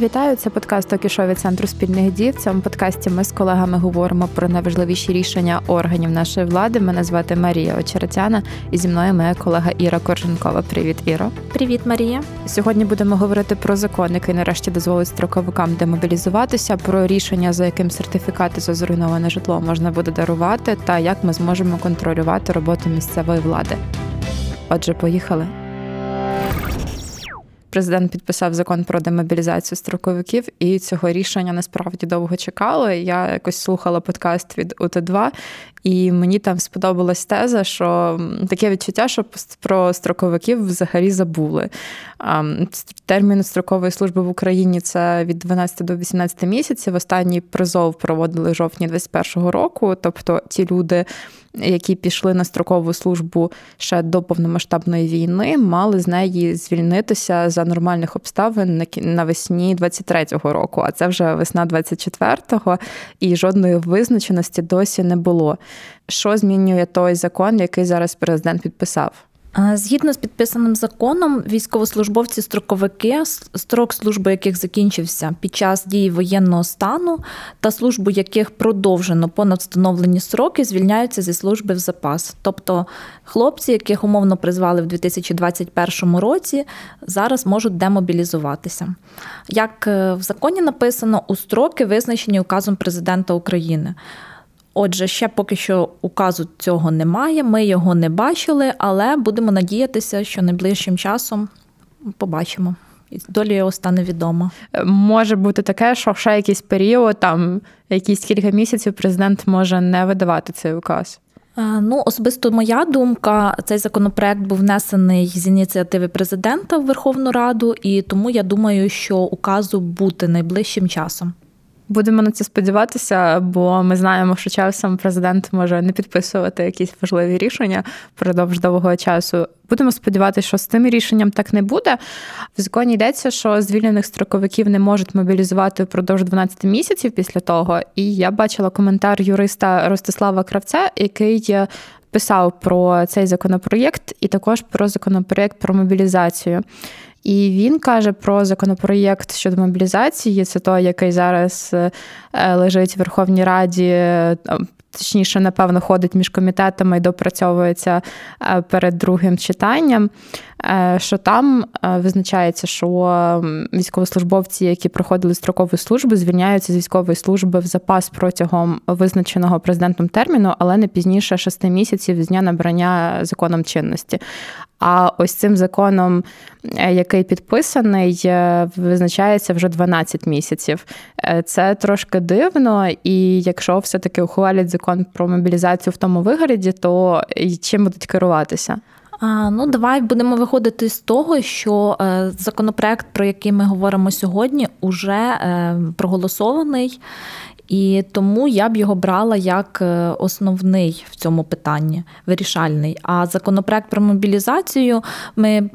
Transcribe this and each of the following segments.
Вітаю, це подкаст «Окішо» від центру спільних дій. В цьому подкасті ми з колегами говоримо про найважливіші рішення органів нашої влади. Мене звати Марія Очеретяна, і зі мною моя колега Іра Корженкова. Привіт, Іро. Привіт, Марія. Сьогодні будемо говорити про закон, який нарешті дозволить строковикам демобілізуватися, про рішення, за яким сертифікати за зруйноване житло можна буде дарувати, та як ми зможемо контролювати роботу місцевої влади. Отже, поїхали. Президент підписав закон про демобілізацію строковиків, і цього рішення насправді довго чекали. Я якось слухала подкаст від УТ2, і мені там сподобалась теза, що таке відчуття, що про строковиків взагалі забули. Термін строкової служби в Україні це від 12 до 18 місяців. Останній призов проводили жовтні 2021 року. Тобто ті люди, які пішли на строкову службу ще до повномасштабної війни, мали з неї звільнитися за нормальних обставин навесні 23-го року. А це вже весна 24-го, і жодної визначеності досі не було. Що змінює той закон, який зараз президент підписав? Згідно з підписаним законом, військовослужбовці строковики, строк служби яких закінчився під час дії воєнного стану та службу яких продовжено понад встановлені сроки, звільняються зі служби в запас. Тобто хлопці, яких умовно призвали в 2021 році, зараз можуть демобілізуватися. Як е, в законі написано, у строки визначені указом президента України. Отже, ще поки що указу цього немає, ми його не бачили, але будемо надіятися, що найближчим часом побачимо. І доля його стане відома. Може бути таке, що ще якийсь період, там якісь кілька місяців, президент може не видавати цей указ. Ну, особисто моя думка, цей законопроект був внесений з ініціативи президента в Верховну Раду, і тому я думаю, що указу бути найближчим часом. Будемо на це сподіватися, бо ми знаємо, що часом президент може не підписувати якісь важливі рішення впродовж довгого часу. Будемо сподіватися, що з тим рішенням так не буде. В законі йдеться, що звільнених строковиків не можуть мобілізувати впродовж 12 місяців після того. І я бачила коментар юриста Ростислава Кравця, який писав про цей законопроєкт, і також про законопроєкт про мобілізацію. І він каже про законопроєкт щодо мобілізації. Це той, який зараз е, лежить в Верховній Раді. Е, точніше, напевно, ходить між комітетами і допрацьовується е, перед другим читанням. Що там визначається, що військовослужбовці, які проходили строкову службу, звільняються з військової служби в запас протягом визначеного президентом терміну, але не пізніше шести місяців з дня набрання законом чинності. А ось цим законом, е, який підписаний, е, визначається вже 12 місяців. Е, це трошки дивно, і якщо все-таки ухвалять закон про мобілізацію в тому вигляді, то чим будуть керуватися? Ну, давай будемо виходити з того, що е, законопроект, про який ми говоримо сьогодні, уже е, проголосований, і тому я б його брала як е, основний в цьому питанні, вирішальний. А законопроект про мобілізацію ми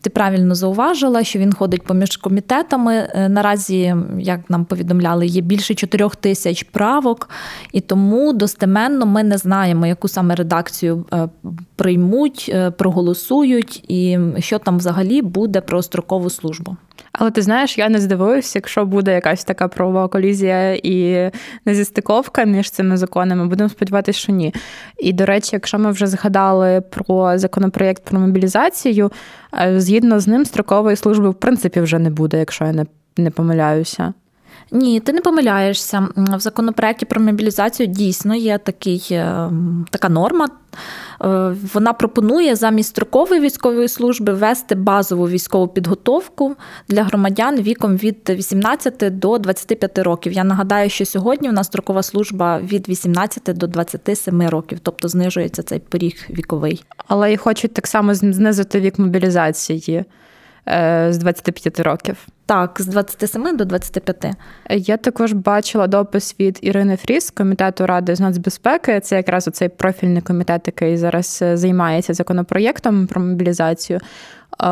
ти правильно зауважила, що він ходить поміж комітетами. Е, наразі, як нам повідомляли, є більше 4 тисяч правок, і тому достеменно ми не знаємо, яку саме редакцію е, приймуть, проголосують, і що там взагалі буде про строкову службу. Але ти знаєш, я не здивуюся, якщо буде якась така правова колізія і незістиковка між цими законами. Будемо сподіватися, що ні. І до речі, якщо ми вже згадали про законопроєкт про мобілізацію, е, згідно з ним строкової служби в принципі вже не буде, якщо я не, не помиляюся. Ні, ти не помиляєшся. В законопроекті про мобілізацію дійсно є такий, е, така норма. Е, вона пропонує замість строкової військової служби ввести базову військову підготовку для громадян віком від 18 до 25 років. Я нагадаю, що сьогодні у нас строкова служба від 18 до 27 років, тобто знижується цей поріг віковий. Але і хочуть так само знизити вік мобілізації. Е, з 25 років. Так, з 27 до 25. Я також бачила допис від Ірини Фріс, комітету ради з нацбезпеки. Це якраз оцей профільний комітет, який зараз е, займається законопроєктом про мобілізацію.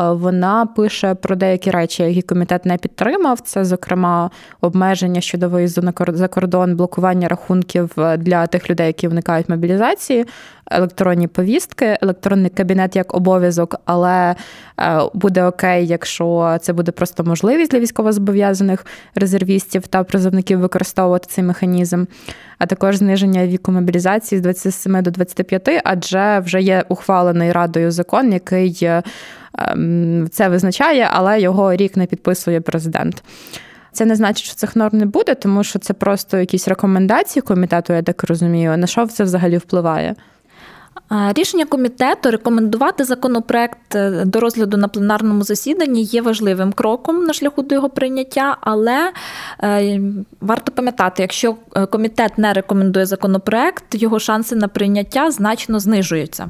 Вона пише про деякі речі, які комітет не підтримав. Це, зокрема, обмеження щодо виїзду на за кордон, блокування рахунків для тих людей, які вникають мобілізації, електронні повістки, електронний кабінет як обов'язок, але е, буде окей, якщо це буде просто можливість для військовозобов'язаних резервістів та призовників використовувати цей механізм, а також зниження віку мобілізації з 27 до 25, адже вже є ухвалений радою закон, який е, це визначає, але його рік не підписує президент. Це не значить, що цих норм не буде, тому що це просто якісь рекомендації комітету, я так розумію. На що це взагалі впливає? Рішення комітету рекомендувати законопроект е, до розгляду на пленарному засіданні є важливим кроком на шляху до його прийняття, але е, варто пам'ятати, якщо е, комітет не рекомендує законопроект, його шанси на прийняття значно знижуються.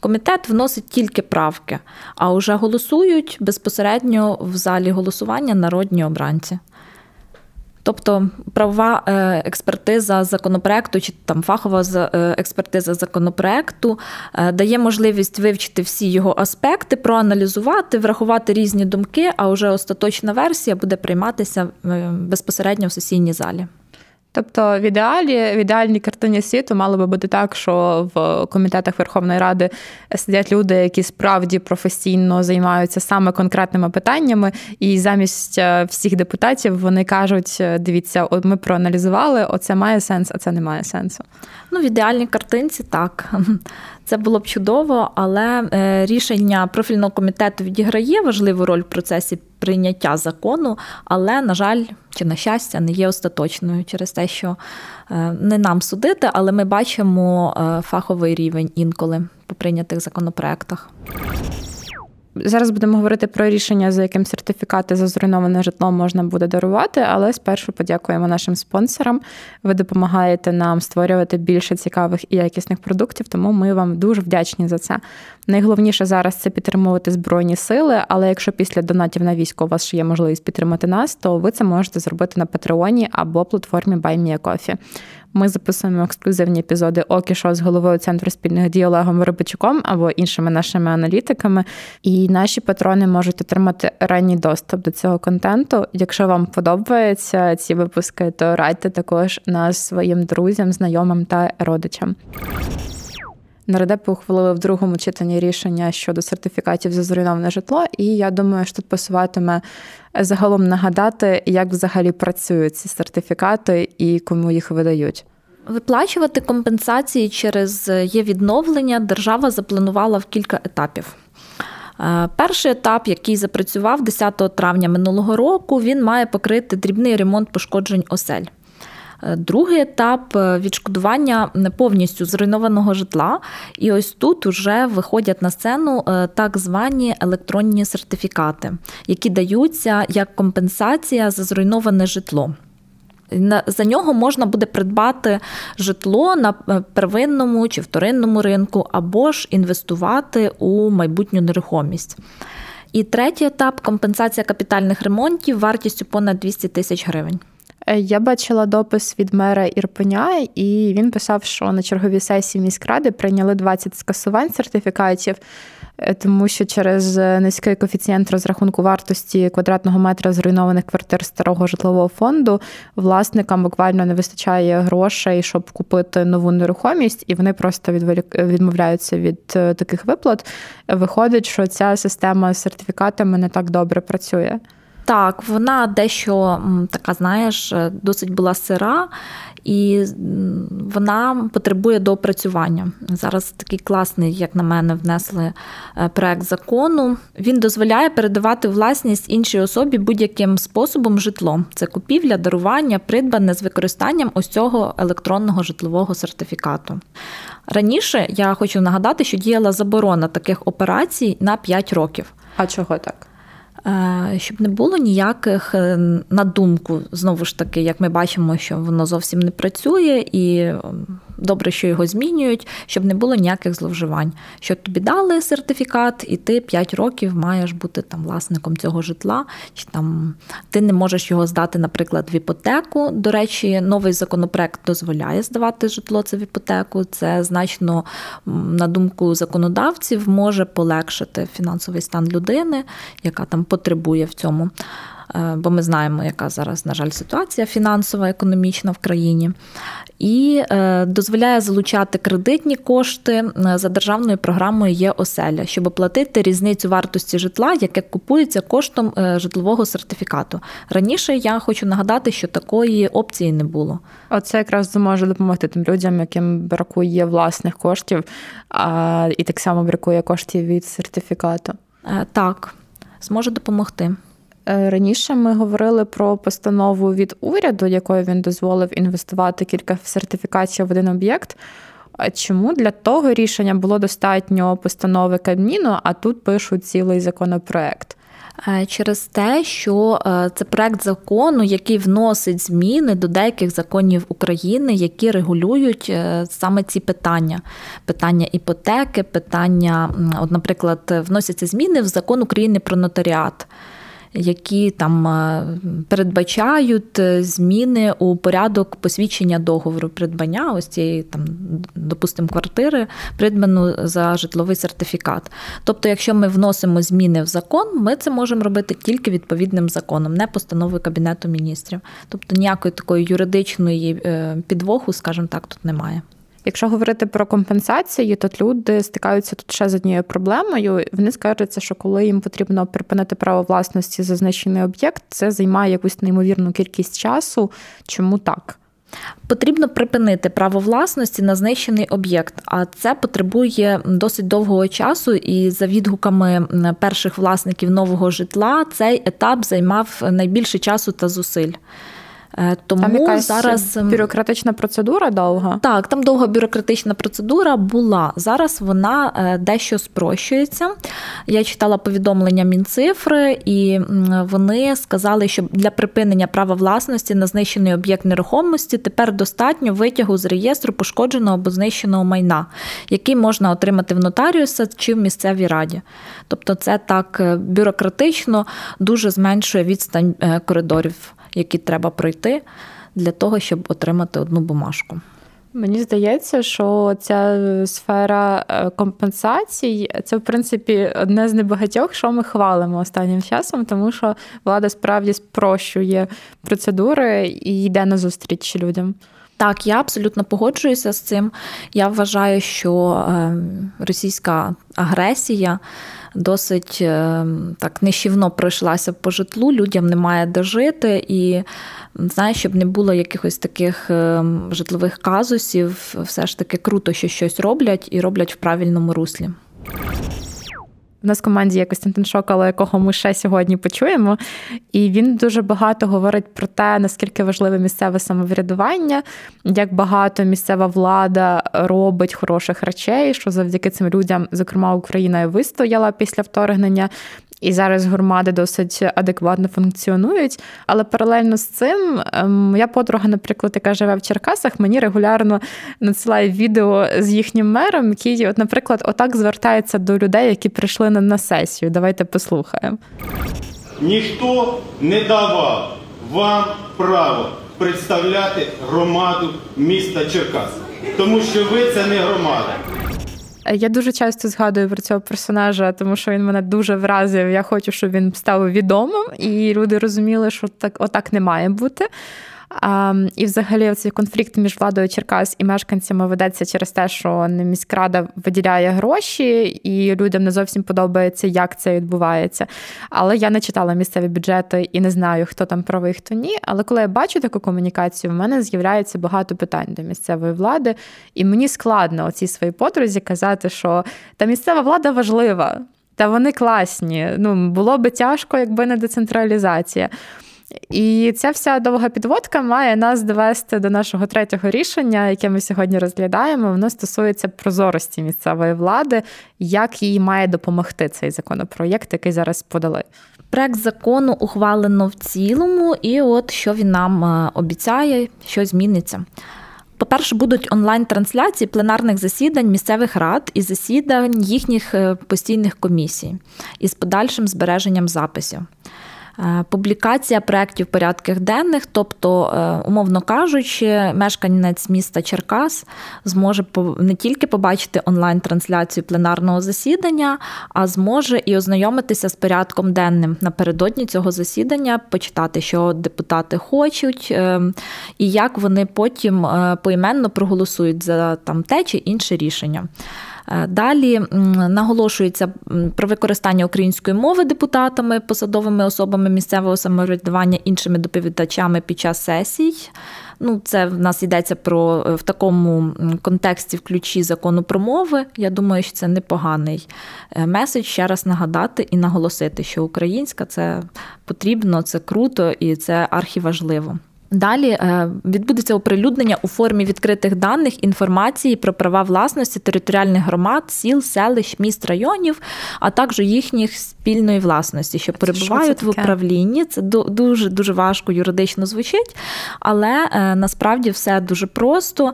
Комітет вносить тільки правки, а вже голосують безпосередньо в залі голосування народні обранці. Тобто правова е, експертиза законопроекту чи там фахова е, експертиза законопроекту е, дає можливість вивчити всі його аспекти, проаналізувати, врахувати різні думки, а вже остаточна версія буде прийматися безпосередньо в сесійній залі. Тобто, в ідеалі, в ідеальній картині світу мало би бути так, що в комітетах Верховної Ради сидять люди, які справді професійно займаються саме конкретними питаннями, і замість е, всіх депутатів вони кажуть: е, дивіться, ми проаналізували, оце має сенс, а це не має сенсу. Ну, в ідеальній картинці так. Це було б чудово, але е, рішення профільного комітету відіграє важливу роль в процесі прийняття закону, але, на жаль, чи на щастя, не є остаточною через те, що е, не нам судити, але ми бачимо е, фаховий рівень інколи по прийнятих законопроектах. Зараз будемо говорити про рішення, за яким сертифікати за зруйноване житло можна буде дарувати, але спершу подякуємо нашим спонсорам. Ви допомагаєте нам створювати більше цікавих і якісних продуктів, тому ми вам дуже вдячні за це. Найголовніше зараз це підтримувати збройні сили. Але якщо після донатів на військо у вас ще є можливість підтримати нас, то ви це можете зробити на Патреоні або платформі BuyMeACoffee. Ми записуємо ексклюзивні епізоди Окішо з головою центру спільних дій Олегом Рибачуком або іншими нашими аналітиками. І наші патрони можуть отримати ранній доступ до цього контенту. Якщо вам подобаються ці випуски, то радьте також нас своїм друзям, знайомим та родичам. Нардепи ухвалили в другому читанні рішення щодо сертифікатів за зруйноване житло, і я думаю, що тут посуватиме загалом нагадати, як взагалі працюють ці сертифікати і кому їх видають. Виплачувати компенсації через є відновлення держава запланувала в кілька етапів. Е, перший етап, який запрацював 10 травня минулого року, він має покрити дрібний ремонт пошкоджень осель. Е, другий етап е, відшкодування повністю зруйнованого житла. І ось тут вже виходять на сцену е, так звані електронні сертифікати, які даються як компенсація за зруйноване житло. За нього можна буде придбати житло на первинному чи вторинному ринку, або ж інвестувати у майбутню нерухомість. І третій етап компенсація капітальних ремонтів вартістю понад 200 тисяч гривень. Е, я бачила допис від мера Ірпеня, і він писав, що на черговій сесії міськради прийняли 20 скасувань сертифікатів, е, тому що через низький коефіцієнт розрахунку вартості квадратного метра зруйнованих квартир старого житлового фонду власникам буквально не вистачає грошей, щоб купити нову нерухомість, і вони просто відмовляються від е, таких виплат. Виходить, що ця система з сертифікатами не так добре працює. Так, вона дещо така, знаєш, е, досить була сира, і вона потребує доопрацювання. Зараз такий класний, як на мене, внесли е, проект закону. Він дозволяє передавати власність іншій особі будь-яким способом житло. Це купівля, дарування, придбане з використанням ось цього електронного житлового сертифікату. Раніше я хочу нагадати, що діяла заборона таких операцій на 5 років. А чого так? Е, щоб не було ніяких е, на думку, знову ж таки, як ми бачимо, що воно зовсім не працює, і добре, що його змінюють, щоб не було ніяких зловживань. Що тобі дали сертифікат, і ти 5 років маєш бути там власником цього житла, чи там ти не можеш його здати, наприклад, в іпотеку. До речі, новий законопроект дозволяє здавати житло це в іпотеку. Це значно, на думку законодавців, може полегшити фінансовий стан людини, яка там потребує в цьому. Е, бо ми знаємо, яка зараз, на жаль, ситуація фінансова, економічна в країні, і е, дозволяє залучати кредитні кошти е, за державною програмою є оселя, щоб оплатити різницю вартості житла, яке купується коштом житлового сертифікату. Раніше я хочу нагадати, що такої опції не було. Оце якраз зможе допомогти тим людям, яким бракує власних коштів, а і так само бракує коштів від сертифікату. Так, зможе допомогти. Е, раніше ми говорили про постанову від уряду, якою він дозволив інвестувати кілька сертифікацій в один об'єкт. А чому для того рішення було достатньо постанови Кабміну, а тут пишуть цілий законопроект? Е, через те, що е, це проект закону, який вносить зміни до деяких законів України, які регулюють саме ці питання: питання іпотеки, питання, от, наприклад, вносяться зміни в закон України про нотаріат які там е, передбачають е, зміни у порядок посвідчення договору придбання, ось цієї там, допустимо, квартири, придбану за житловий сертифікат. Тобто, якщо ми вносимо зміни в закон, ми це можемо робити тільки відповідним законом, не постановою Кабінету міністрів. Тобто ніякої такої юридичної е, підвоху, скажімо так, тут немає. Якщо говорити про компенсації, то люди стикаються тут ще з однією проблемою. Вони скажуться, що коли їм потрібно припинити право власності за знищений об'єкт, це займає якусь неймовірну кількість часу. Чому так? Потрібно припинити право власності на знищений об'єкт, а це потребує досить довгого часу. І за відгуками перших власників нового житла цей етап займав найбільше часу та зусиль. Е, тому там якась зараз ем, бюрократична процедура довга. Так, там довга бюрократична процедура була. Зараз вона е, дещо спрощується. Я читала повідомлення Мінцифри, і вони сказали, що для припинення права власності на знищений об'єкт нерухомості тепер достатньо витягу з реєстру пошкодженого або знищеного майна, який можна отримати в нотаріуса чи в місцевій раді. Тобто, це так е, бюрократично дуже зменшує відстань коридорів які треба пройти для того, щоб отримати одну бумажку. Мені здається, що ця сфера е, компенсацій це в принципі одне з небагатьох, що ми хвалимо останнім часом, тому що влада справді спрощує процедури і йде на зустріч людям. Так, я абсолютно погоджуюся з цим. Я вважаю, що е, російська агресія досить е, так нищівно пройшлася по житлу, людям немає де жити, і знаєш, щоб не було якихось таких е, житлових казусів, все ж таки круто, що щось роблять і роблять в правильному руслі. У нас в команді є Костянтин Шокало, якого ми ще сьогодні почуємо. І він дуже багато говорить про те, наскільки важливе місцеве самоврядування, як багато місцева влада робить хороших речей, що завдяки цим людям, зокрема, Україна і вистояла після вторгнення. І зараз громади досить адекватно функціонують. Але паралельно з цим ем, моя подруга, наприклад, яка живе в Черкасах, мені регулярно надсилає відео з їхнім мером, який, от, наприклад, отак звертається до людей, які прийшли на сесію. Давайте послухаємо. Ніхто не давав вам право представляти громаду міста Черкас, тому що ви це не громада. Я дуже часто згадую про цього персонажа, тому що він мене дуже вразив. Я хочу, щоб він став відомим, і люди розуміли, що так отак не має бути. І, взагалі, цей конфлікт між владою Черкас і мешканцями ведеться через те, що міськрада виділяє гроші, і людям не зовсім подобається, як це відбувається. Але я не читала місцеві бюджети і не знаю, хто там правий, хто ні. Але коли я бачу таку комунікацію, в мене з'являється багато питань до місцевої влади, і мені складно оцій своїй подрузі казати, що та місцева влада важлива. Та вони класні. Ну було би тяжко, якби не децентралізація. І ця вся довга підводка має нас довести до нашого третього рішення, яке ми сьогодні розглядаємо. Воно стосується прозорості місцевої влади, як їй має допомогти цей законопроєкт, який зараз подали. Проект закону ухвалено в цілому, і от що він нам е, обіцяє, що зміниться. По-перше, будуть онлайн-трансляції пленарних засідань місцевих рад і засідань їхніх е, постійних комісій із подальшим збереженням записів. Е, публікація проєктів порядків денних, тобто, е, умовно кажучи, мешканець міста Черкас зможе не тільки побачити онлайн-трансляцію пленарного засідання, а зможе і ознайомитися з порядком денним напередодні цього засідання, почитати, що депутати хочуть, е, і як вони потім поіменно проголосують за там те чи інше рішення. Е, далі наголошується про використання української мови депутатами, посадовими особами місцевого самоврядування, іншими доповідачами під час сесій. Ну, це в нас йдеться про е, в такому контексті в ключі закону про мови. Я думаю, що це непоганий е, меседж ще раз нагадати і наголосити, що українська це потрібно, це круто і це архіважливо. Далі е, відбудеться оприлюднення у формі відкритих даних інформації про права власності територіальних громад, сіл, селищ, міст, районів, а також їхніх спільної власності, що перебувають що в управлінні. Це дуже дуже важко юридично звучить, але е, насправді все дуже просто.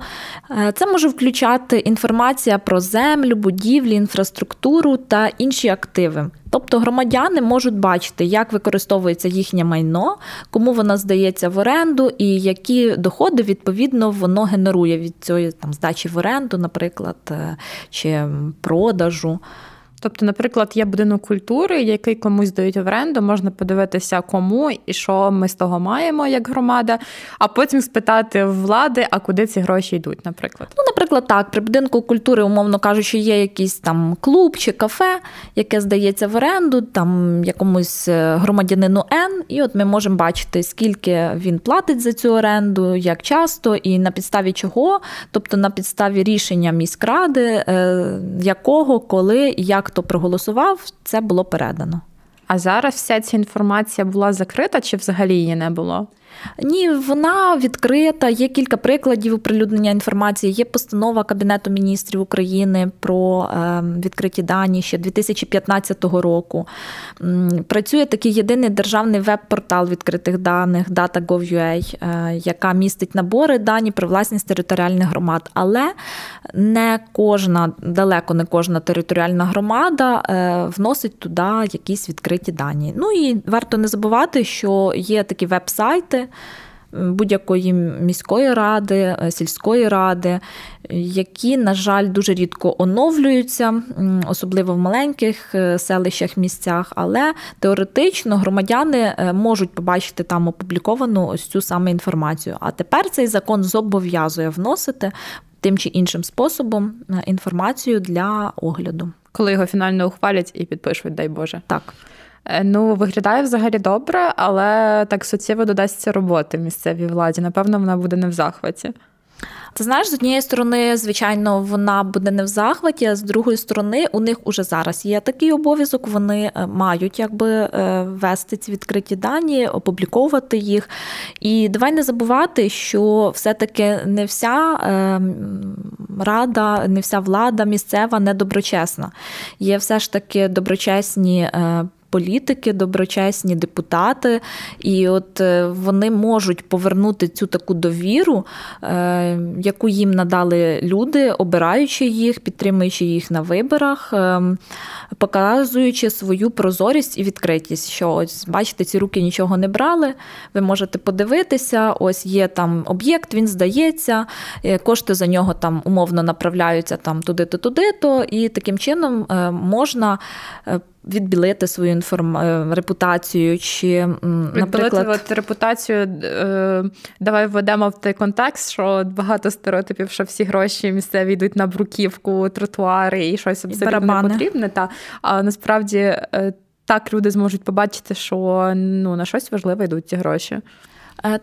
Е, це може включати інформація про землю, будівлі, інфраструктуру та інші активи. Тобто громадяни можуть бачити, як використовується їхнє майно, кому воно здається в оренду, і які доходи відповідно воно генерує від цієї там здачі в оренду, наприклад, е, чи продажу. Тобто, наприклад, є будинок культури, який комусь дають в оренду, можна подивитися, кому і що ми з того маємо як громада, а потім спитати влади, а куди ці гроші йдуть, наприклад. Ну, наприклад, так, при будинку культури, умовно кажучи, є якийсь там клуб чи кафе, яке здається в оренду, там якомусь е, громадянину Н, і от ми можемо бачити, скільки він платить за цю оренду, як часто, і на підставі чого, тобто на підставі рішення міськради, е, якого, коли, як хто проголосував, це було передано. А зараз вся ця інформація була закрита чи взагалі її не було? Ні, вона відкрита. Є кілька прикладів оприлюднення інформації. Є постанова Кабінету міністрів України про ем, відкриті дані ще 2015 року. Працює такий єдиний державний веб-портал відкритих даних Data.gov.ua, е, яка містить набори дані про власність територіальних громад. Але не кожна, далеко не кожна територіальна громада е, вносить туди якісь відкриті дані. Ну і варто не забувати, що є такі веб-сайти будь-якої міської ради, е, сільської ради, які, на жаль, дуже рідко оновлюються, особливо в маленьких е, селищах, місцях. Але теоретично громадяни е, можуть побачити там опубліковану ось цю саме інформацію. А тепер цей закон зобов'язує вносити тим чи іншим способом інформацію для огляду. Коли його фінально ухвалять і підпишуть, дай Боже. Так. Е, ну, виглядає взагалі добре, але так суттєво додасться роботи місцевій владі. Напевно, вона буде не в захваті. Ти знаєш, з однієї сторони, звичайно, вона буде не в захваті, а з другої сторони, у них уже зараз є такий обов'язок. Вони е, мають якби е, вести ці відкриті дані, опубліковувати їх. І давай не забувати, що все-таки не вся рада, не вся влада місцева недоброчесна. Є все ж таки доброчесні політики, доброчесні депутати, і от е, вони можуть повернути цю таку довіру, е, яку їм надали люди, обираючи їх, підтримуючи їх на виборах, е, показуючи свою прозорість і відкритість. Що ось бачите, ці руки нічого не брали. Ви можете подивитися, ось є там об'єкт, він здається, кошти за нього там умовно направляються там туди-то, туди-то, і таким чином можна відбілити свою інформ... Е, репутацію, чи, наприклад... от репутацію, е, давай введемо в той контекст, що багато стереотипів, що всі гроші місцеві йдуть на бруківку, тротуари і щось абсолютно не потрібне. Та, А насправді е, так люди зможуть побачити, що ну, на щось важливе йдуть ці гроші.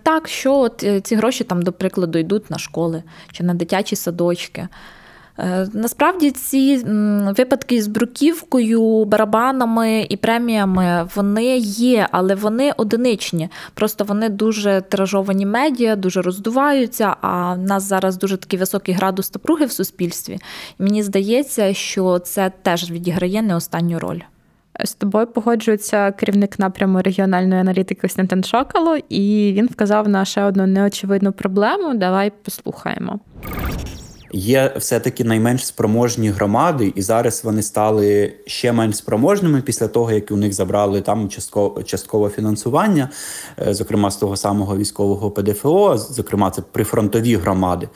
Так, що от ці гроші там, до прикладу, йдуть на школи чи на дитячі садочки. Е, насправді ці випадки з бруківкою, барабанами і преміями вони є, але вони одиничні. Просто вони дуже тиражовані медіа, дуже роздуваються. А в нас зараз дуже такий високий градус напруги в суспільстві. І мені здається, що це теж відіграє не останню роль. З тобою погоджується керівник напряму регіональної аналітики Костянтин Шокало, і він вказав на ще одну неочевидну проблему. Давай послухаємо. Є все-таки найменш спроможні громади, і зараз вони стали ще менш спроможними після того, як у них забрали там частково часткове фінансування, е, зокрема з того самого військового ПДФО, зокрема, це прифронтові громади.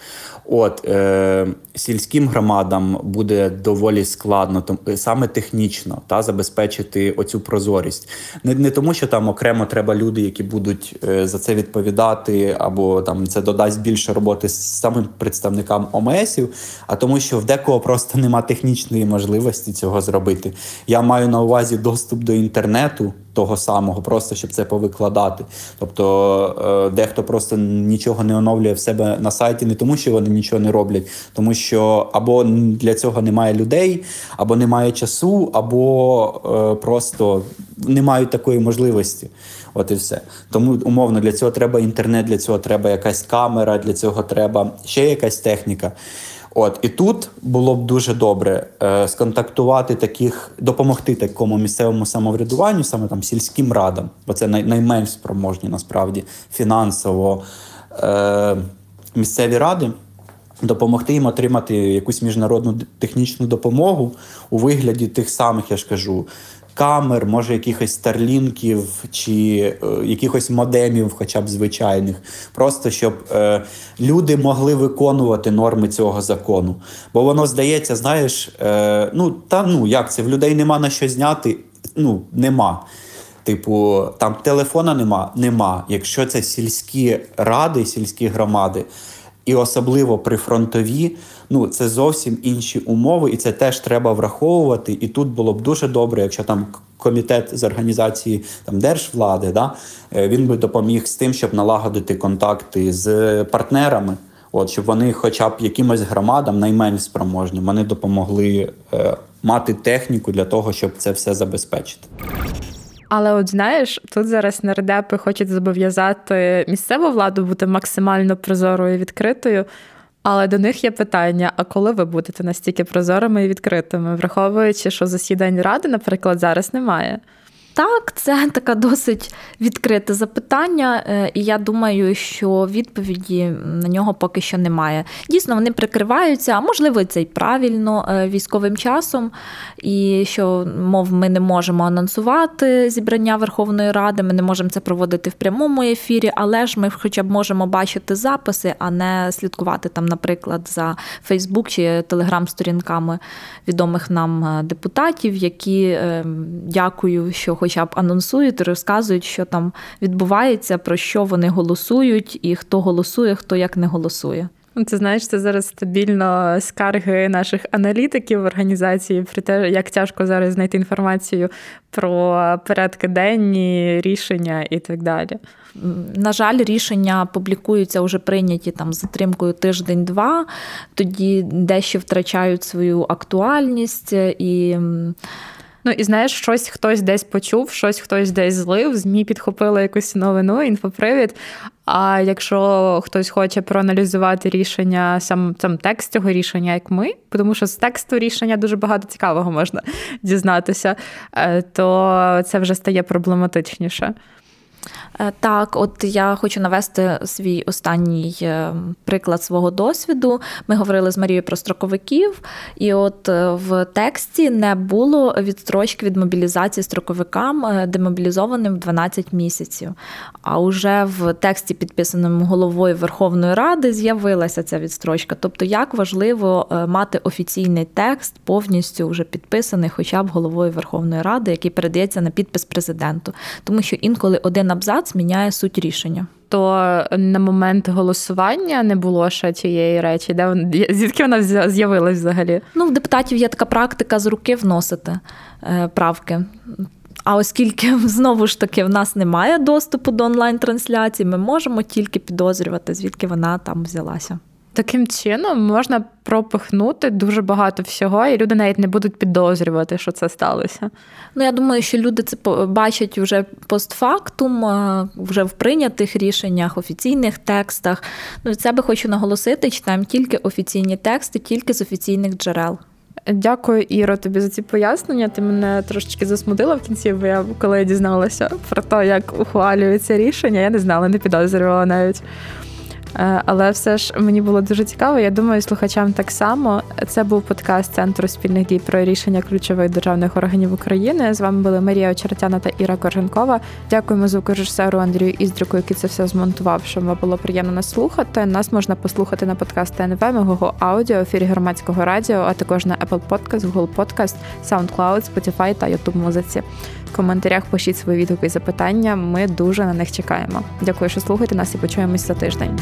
От е, сільським громадам буде доволі складно, там саме технічно та забезпечити оцю прозорість. Не не тому, що там окремо треба люди, які будуть е, за це відповідати, або там це додасть більше роботи самим представникам ОМСів, а тому, що в декого просто нема технічної можливості цього зробити. Я маю на увазі доступ до інтернету того самого, просто щоб це повикладати. Тобто е, дехто просто нічого не оновлює в себе на сайті, не тому, що вони нічого не роблять, тому що або для цього немає людей, або немає часу, або е, просто не мають такої можливості. От і все. Тому умовно для цього треба інтернет, для цього треба якась камера, для цього треба ще якась техніка. От і тут було б дуже добре е, сконтактувати таких, допомогти такому місцевому самоврядуванню, саме там сільським радам, бо це най, найменш спроможні насправді фінансово е, місцеві ради. Допомогти їм отримати якусь міжнародну технічну допомогу у вигляді тих самих, я ж кажу, камер, може якихось старлінків чи е, якихось модемів, хоча б звичайних, просто щоб е, люди могли виконувати норми цього закону. Бо воно здається, знаєш, е, ну та ну як це в людей нема на що зняти? Ну нема. Типу, там телефона нема, нема. Якщо це сільські ради, сільські громади, і особливо прифронтові, ну це зовсім інші умови, і це теж треба враховувати. І тут було б дуже добре, якщо там комітет з організації там держвлади, да, е, він би допоміг з тим, щоб налагодити контакти з партнерами. От щоб вони, хоча б якимось громадам, найменш спроможні, вони допомогли е, мати техніку для того, щоб це все забезпечити. Але от знаєш, тут зараз нардепи хочуть зобов'язати місцеву владу бути максимально прозорою і відкритою. Але до них є питання: а коли ви будете настільки прозорими і відкритими, враховуючи, що засідань ради, наприклад, зараз немає. Так, це таке досить відкрите запитання, е, і я думаю, що відповіді на нього поки що немає. Дійсно, вони прикриваються, а можливо, це й правильно е, військовим часом, і що, мов, ми не можемо анонсувати зібрання Верховної Ради, ми не можемо це проводити в прямому ефірі, але ж ми хоча б можемо бачити записи, а не слідкувати там, наприклад, за Фейсбук чи телеграм-сторінками відомих нам е, депутатів, які дякую, що хоча б анонсують, розказують, що там відбувається, про що вони голосують, і хто голосує, хто як не голосує. Ну, це знаєш, це зараз стабільно скарги наших аналітиків в організації про те, як тяжко зараз знайти інформацію про порядки денні, рішення і так далі. На жаль, рішення публікуються вже прийняті там з затримкою тиждень-два, тоді дещо втрачають свою актуальність і. Ну і знаєш, щось хтось десь почув, щось хтось десь злив, змі підхопили якусь новину, інфопривід. А якщо хтось хоче проаналізувати рішення, сам сам текст цього рішення, як ми, тому що з тексту рішення дуже багато цікавого можна дізнатися, е, то це вже стає проблематичніше. Е, так, от я хочу навести свій останній е, приклад свого досвіду. Ми говорили з Марією про строковиків, і от е, в тексті не було відстрочки від мобілізації строковикам, демобілізованим в 12 місяців. А вже в тексті, підписаному головою Верховної Ради, з'явилася ця відстрочка. Тобто, як важливо мати офіційний текст, повністю вже підписаний, хоча б головою Верховної Ради, який передається на підпис президенту, тому що інколи один абзац міняє суть рішення. То на момент голосування не було ще цієї речі, де вона звідки вона з'явилась взагалі? Ну, в депутатів є така практика з руки вносити е, правки. А оскільки знову ж таки в нас немає доступу до онлайн-трансляції, ми можемо тільки підозрювати, звідки вона там взялася. Таким чином можна пропихнути дуже багато всього, і люди навіть не будуть підозрювати, що це сталося. Ну я думаю, що люди це бачать вже постфактум, вже в прийнятих рішеннях, офіційних текстах. Ну від себе хочу наголосити, читаємо тільки офіційні тексти, тільки з офіційних джерел. Дякую, Іро, тобі за ці пояснення. Ти мене трошечки засмутила в кінці, бо я коли я дізналася про те, як ухвалюється рішення, я не знала, не підозрювала навіть. Е, але все ж мені було дуже цікаво. Я думаю, слухачам так само. Це був подкаст Центру спільних дій про рішення ключових державних органів України. З вами були Марія Очеретяна та Іра Корженкова. Дякуємо звукорежисеру Андрію Іздрику, який це все змонтував, щоб вам було приємно нас слухати. Нас можна послухати на подкаст ТНВ, Мегого Аудіо, ефірі громадського радіо, а також на Apple Podcast, Google Podcast, SoundCloud, Spotify та YouTube музиці. В коментарях пишіть свої відгуки і запитання. Ми дуже на них чекаємо. Дякую, що слухаєте нас і почуємось за тиждень.